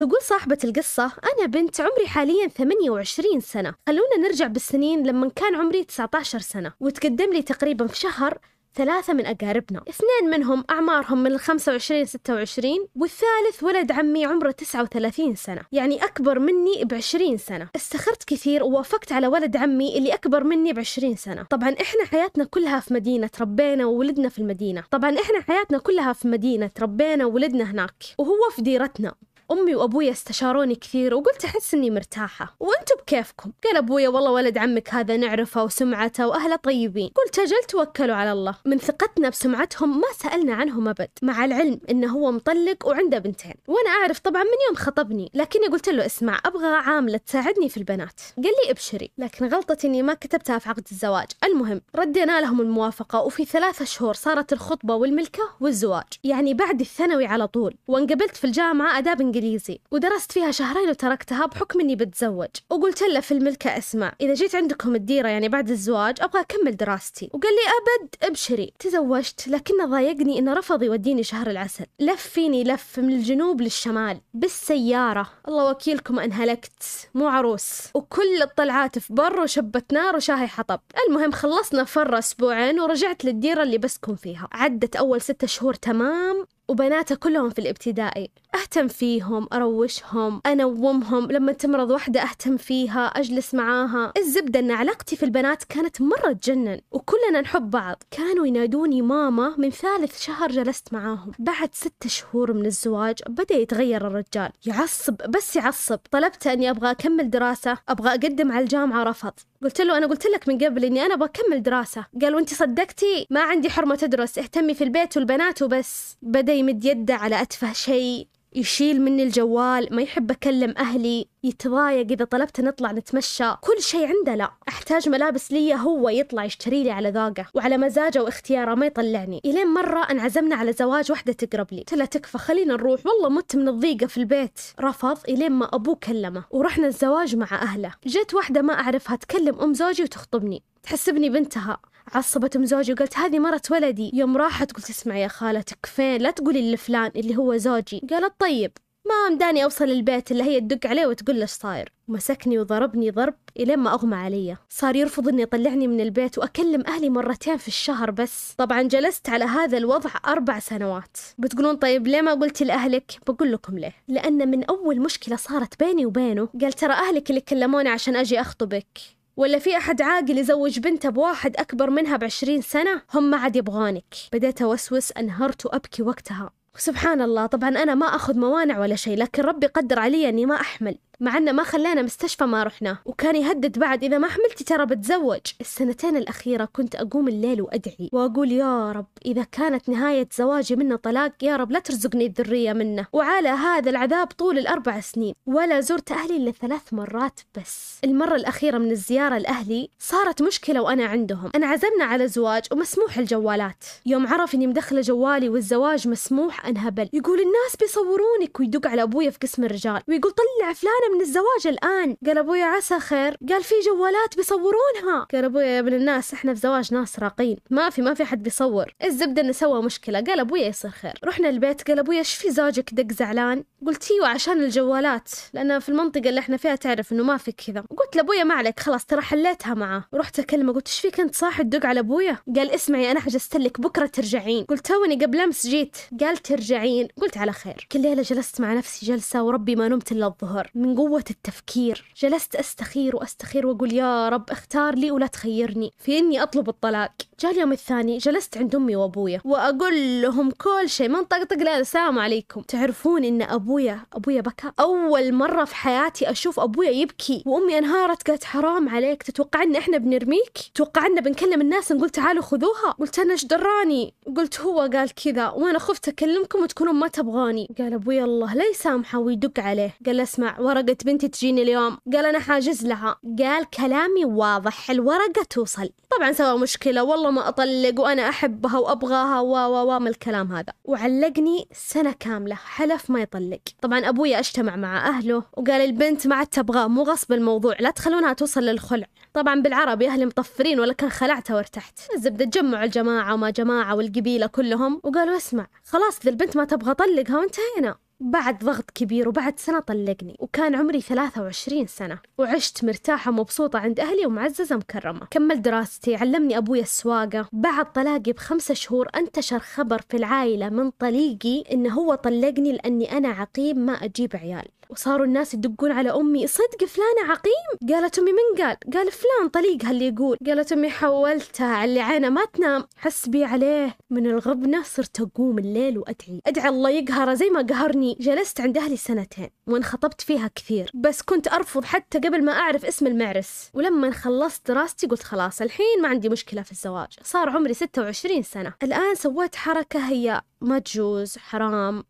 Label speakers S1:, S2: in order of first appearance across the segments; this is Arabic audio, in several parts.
S1: تقول صاحبة القصة أنا بنت عمري حاليا 28 سنة. خلونا نرجع بالسنين لما كان عمري 19 سنة. وتقدم لي تقريبا في شهر ثلاثة من أقاربنا. اثنين منهم أعمارهم من ال 25 26 والثالث ولد عمي عمره 39 سنة. يعني أكبر مني ب 20 سنة. استخرت كثير ووافقت على ولد عمي اللي أكبر مني ب 20 سنة. طبعا إحنا حياتنا كلها في مدينة تربينا وولدنا في المدينة. طبعا إحنا حياتنا كلها في مدينة تربينا وولدنا هناك. وهو في ديرتنا. أمي وأبوي استشاروني كثير وقلت أحس إني مرتاحة. وأنتم بكيفكم؟ قال أبويا والله ولد عمك هذا نعرفه وسمعته وأهله طيبين. قلت أجل توكلوا على الله. من ثقتنا بسمعتهم ما سألنا عنهم أبد مع العلم إنه هو مطلق وعنده بنتين. وأنا أعرف طبعا من يوم خطبني لكني قلت له اسمع أبغى عاملة تساعدني في البنات. قال لي ابشري. لكن غلطتي إني ما كتبتها في عقد الزواج. المهم ردينا لهم الموافقة وفي ثلاثة شهور صارت الخطبة والملكة والزواج. يعني بعد الثانوي على طول. وانقبلت في الجامعة آداب إنجليزي إنجليزي ودرست فيها شهرين وتركتها بحكم إني بتزوج. وقلت له في الملكة اسمع إذا جيت عندكم الديرة يعني بعد الزواج أبغى أكمل دراستي. وقال لي أبد أبشري. تزوجت لكنه ضايقني إنه رفض يوديني شهر العسل. لف فيني لف من الجنوب للشمال بالسيارة. الله وكيلكم أنهلكت مو عروس. وكل الطلعات في بر وشبة نار وشاهي حطب. المهم خلصنا فرة أسبوعين ورجعت للديرة اللي بسكن فيها. عدت أول ستة شهور تمام. وبناته كلهم في الابتدائي. أهتم فيهم أروشهم أنومهم. لما تمرض واحدة أهتم فيها أجلس معاها. الزبدة أن علاقتي في البنات كانت مرة تجنن وكلنا نحب بعض. كانوا ينادوني ماما من ثالث شهر جلست معاهم. بعد ستة شهور من الزواج بدأ يتغير الرجال. يعصب بس يعصب. طلبت أني أبغى أكمل دراسة أبغى أقدم على الجامعة رفض. قلت له أنا قلت لك من قبل إني أنا بكمل دراسة. قال وأنت صدقتي؟ ما عندي حرمة تدرس اهتمي في البيت والبنات وبس. بدأ يمد يده على أتفه شيء. يشيل مني الجوال ما يحب أكلم أهلي يتضايق إذا طلبت نطلع نتمشى. كل شيء عنده لا أحتاج ملابس لي هو يطلع يشتري لي على ذاقه. وعلى مزاجه واختياره ما يطلعني. إلين مرة انعزمنا على زواج واحدة تقرب لي. قلت تكفى خلينا نروح. والله مت من الضيقة في البيت. رفض إلين ما أبوه كلمه. ورحنا الزواج مع أهله. جت واحدة ما أعرفها تكلم أم زوجي وتخطبني. تحسبني بنتها. عصبت أم زوجي وقلت هذه مرة ولدي. يوم راحت قلت اسمع يا خالة تكفين لا تقولي لفلان اللي هو زوجي. قالت طيب ما مداني أوصل البيت إلا هي تدق عليه وتقول له صاير. مسكني وضربني ضرب إلين ما أغمى علي. صار يرفض إني يطلعني من البيت وأكلم أهلي مرتين في الشهر بس. طبعا جلست على هذا الوضع أربع سنوات. بتقولون طيب ليه ما قلتي لأهلك؟ بقول لكم ليه. لأن من أول مشكلة صارت بيني وبينه. قال ترى أهلك اللي كلموني عشان أجي أخطبك. ولا في أحد عاقل يزوج بنته بواحد أكبر منها بعشرين سنة؟ هم ما عاد يبغانك. بديت أوسوس أنهرت وأبكي وقتها. سبحان الله طبعا أنا ما أخذ موانع ولا شيء لكن ربي قدر علي أني ما أحمل مع أنه ما خلانا مستشفى ما رحنا وكان يهدد بعد إذا ما حملتي ترى بتزوج. السنتين الأخيرة كنت أقوم الليل وأدعي وأقول يا رب إذا كانت نهاية زواجي منه طلاق يا رب لا ترزقني الذرية منه. وعلى هذا العذاب طول الأربع سنين ولا زرت أهلي إلا ثلاث مرات بس. المرة الأخيرة من الزيارة لأهلي صارت مشكلة وأنا عندهم. انعزمنا على زواج ومسموح الجوالات. يوم عرف اني مدخله جوالي والزواج مسموح انهبل يقول الناس بيصورونك ويدق على أبويا في قسم الرجال. ويقول طلع فلانة من الزواج الآن. قال أبويا عسى خير. قال في جوالات بيصورونها. قال أبويا يا ابن الناس إحنا في زواج ناس راقين. ما في ما في حد بيصور. الزبدة إنه سوى مشكلة. قال أبويا يصير خير. رحنا البيت. قال أبويا إيش في زوجك دق زعلان؟ قلت إيوه عشان الجوالات. لأن في المنطقة اللي إحنا فيها تعرف إنه ما في كذا. قلت لأبويا ما عليك. خلاص ترى حليتها معه ورحت أكلمه. قلت إيش فيك أنت صاحي تدق على أبويا؟ قال اسمعي أنا حجزت لك. بكرة ترجعين. قلت توني قبل أمس جيت. قال ترجعين قلت على خير. كل ليلة جلست مع نفسي جلسة وربي ما نمت إلا الظهر. من قوة التفكير جلست أستخير وأستخير وأقول يا رب اختار لي ولا تخيرني. في إني أطلب الطلاق. جاء اليوم الثاني جلست عند أمي وأبويا وأقول لهم كل شيء ما نطقطق لا السلام عليكم. تعرفون إن أبويا أبويا بكى؟ أول مرة في حياتي أشوف أبويا يبكي. وأمي انهارت قالت حرام عليك تتوقع إن إحنا بنرميك؟ توقع إن بنكلم الناس نقول تعالوا خذوها؟ قلت أنا إيش دراني؟ قلت هو قال كذا وأنا خفت أكلمكم وتكونون ما تبغاني. قال أبويا الله لا يسامحه ويدق عليه. قال اسمع ورقة بنتي تجيني اليوم. قال أنا حاجز لها. قال كلامي واضح الورقة توصل. طبعا سوى مشكلة والله ما أطلق وأنا أحبها وأبغاها و و و من الكلام هذا. وعلقني سنة كاملة حلف ما يطلق. طبعا أبويا أجتمع مع أهله وقال البنت ما عاد تبغاه مو غصب الموضوع لا تخلونها توصل للخلع. طبعا بالعربي أهلي مطفرين ولا كان خلعتها وارتحت. الزبدة تجمعوا الجماعة وما جماعة والقبيلة كلهم. وقالوا اسمع خلاص ذا البنت ما تبغى طلقها وانتهينا. بعد ضغط كبير وبعد سنة طلقني وكان عمري 23 سنة وعشت مرتاحة مبسوطة عند أهلي ومعززة مكرمة. كمل دراستي علمني أبوي السواقة. بعد طلاقي بخمسة شهور أنتشر خبر في العائلة من طليقي إنه هو طلقني لأني أنا عقيم ما أجيب عيال. وصاروا الناس يدقون على أمي صدق فلانة عقيم؟ قالت أمي من قال؟ قال فلان طليقها اللي يقول. قالت أمي حولتها على عينه ما تنام. حسبي عليه من الغبنة صرت أقوم الليل وأدعي. أدعي الله يقهره زي ما قهرني جلست عند أهلي سنتين وانخطبت فيها كثير بس كنت أرفض حتى قبل ما أعرف اسم المعرس. ولما خلصت دراستي قلت خلاص الحين ما عندي مشكلة في الزواج صار عمري 26 سنة. الآن سويت حركة هي ما تجوز حرام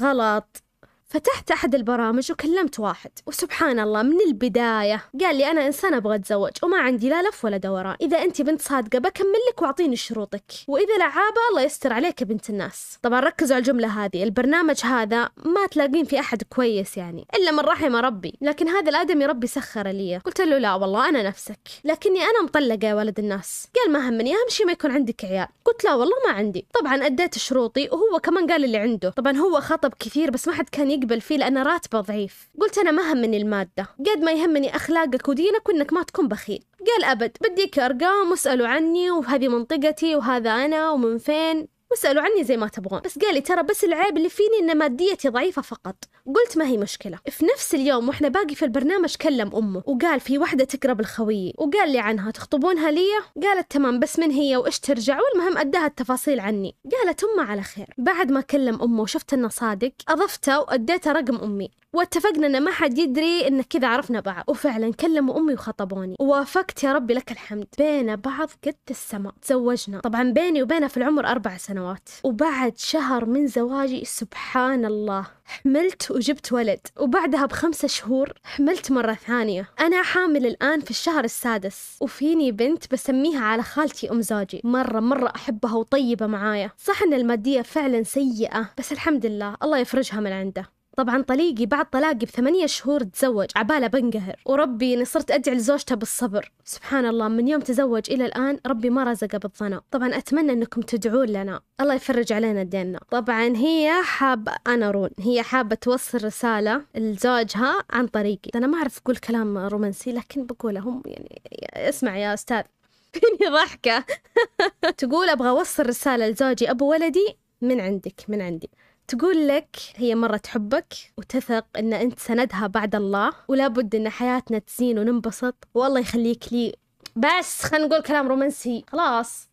S1: غلط. فتحت أحد البرامج وكلمت واحد. وسبحان الله من البداية قال لي أنا إنسان أبغى أتزوج وما عندي لا لف ولا دوران إذا أنت بنت صادقة بكمل لك وأعطيني شروطك. وإذا لعابة الله يستر عليك يا بنت الناس. طبعا ركزوا على الجملة هذه. البرنامج هذا ما تلاقين في أحد كويس يعني إلا من رحم ربي. لكن هذا الآدمي ربي سخر لي. قلت له لا والله أنا نفسك. لكني أنا مطلقة يا ولد الناس. قال ما همني أهم شيء ما يكون عندك عيال. قلت لا والله ما عندي. طبعا أديت شروطي وهو كمان قال اللي عنده. طبعا هو خطب كثير بس ما حد كان يقبل فيه لأن راتبه ضعيف. قلت أنا ما همني المادة. قد ما يهمني أخلاقك ودينك وإنك ما تكون بخيل. قال أبد بديك أرقام واسألوا عني وهذه منطقتي وهذا أنا ومن فين؟ واسألوا عني زي ما تبغون. بس قال لي ترى بس العيب اللي فيني إن ماديتي ضعيفة فقط. قلت ما هي مشكلة. في نفس اليوم وإحنا باقي في البرنامج كلم أمه. وقال في واحدة تقرب الخوية وقال لي عنها تخطبونها لي قالت تمام بس من هي وإيش ترجع؟ والمهم أداها التفاصيل عني. قالت أمه على خير. بعد ما كلم أمه وشفت إنه صادق أضفته وأديته رقم أمي. واتفقنا إن ما حد يدري إن كذا عرفنا بعض. وفعلا كلموا أمي وخطبوني. ووافقت يا ربي لك الحمد. بين بعض قد السماء تزوجنا. طبعا بيني وبينه في العمر أربع سنوات. وبعد شهر من زواجي سبحان الله حملت وجبت ولد. وبعدها بخمسة شهور حملت مرة ثانية. أنا حامل الآن في الشهر السادس. وفيني بنت بسميها على خالتي أم زوجي مرة مرة أحبها وطيبة معايا. صح أن المادية فعلا سيئة بس الحمد لله الله يفرجها من عنده. طبعا طليقي بعد طلاقي بثمانية شهور تزوج عبالة بنقهر وربي إني صرت أدعي لزوجته بالصبر. سبحان الله من يوم تزوج إلى الآن ربي ما رزقه بالظنا. طبعا أتمنى إنكم تدعون لنا. الله يفرج علينا ديننا. طبعا هي حابة أنا رون هي حابة توصل رسالة لزوجها عن طريقي. أنا ما أعرف أقول كلام رومانسي لكن بقوله هم يعني اسمع يا أستاذ. فيني ضحكة. تقول أبغى أوصل رسالة لزوجي أبو ولدي من عندك من عندي. تقول لك هي مرة تحبك وتثق إن أنت سندها بعد الله ولا بد إن حياتنا تزين وننبسط. والله يخليك لي بس خلينا نقول كلام رومانسي. خلاص.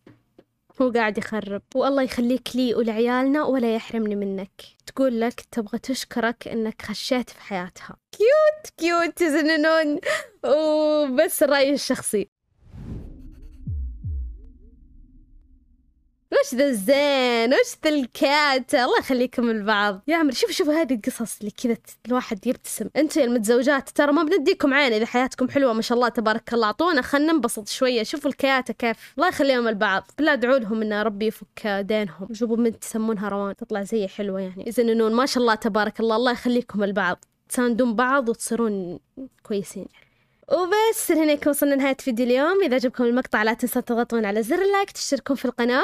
S1: هو قاعد يخرب. والله يخليك لي ولعيالنا ولا يحرمني منك. تقول لك تبغى تشكرك إنك خشيت في حياتها. cute cute تزننون وبس الرأي الشخصي. وش ذا الزين وش ذا الكات؟ الله يخليكم لبعض يا عمري شوفوا شوفوا هذه القصص اللي كذا الواحد يبتسم. أنتم المتزوجات ترى ما بنديكم عين إذا حياتكم حلوة ما شاء الله تبارك الله. أعطونا خلينا ننبسط شوية. شوفوا الكياتة كيف. الله يخليهم البعض. بالله ادعوا لهم إن ربي يفك دينهم. شوفوا من تسمونها روان. تطلع زي حلوة يعني. يزننون. ما شاء الله تبارك الله. الله يخليكم البعض. تساندون بعض وتصيرون كويسين. وبس هنا وصلنا لنهاية فيديو اليوم. إذا عجبكم المقطع لا تنسوا تضغطون على زر اللايك تشتركون في القناة.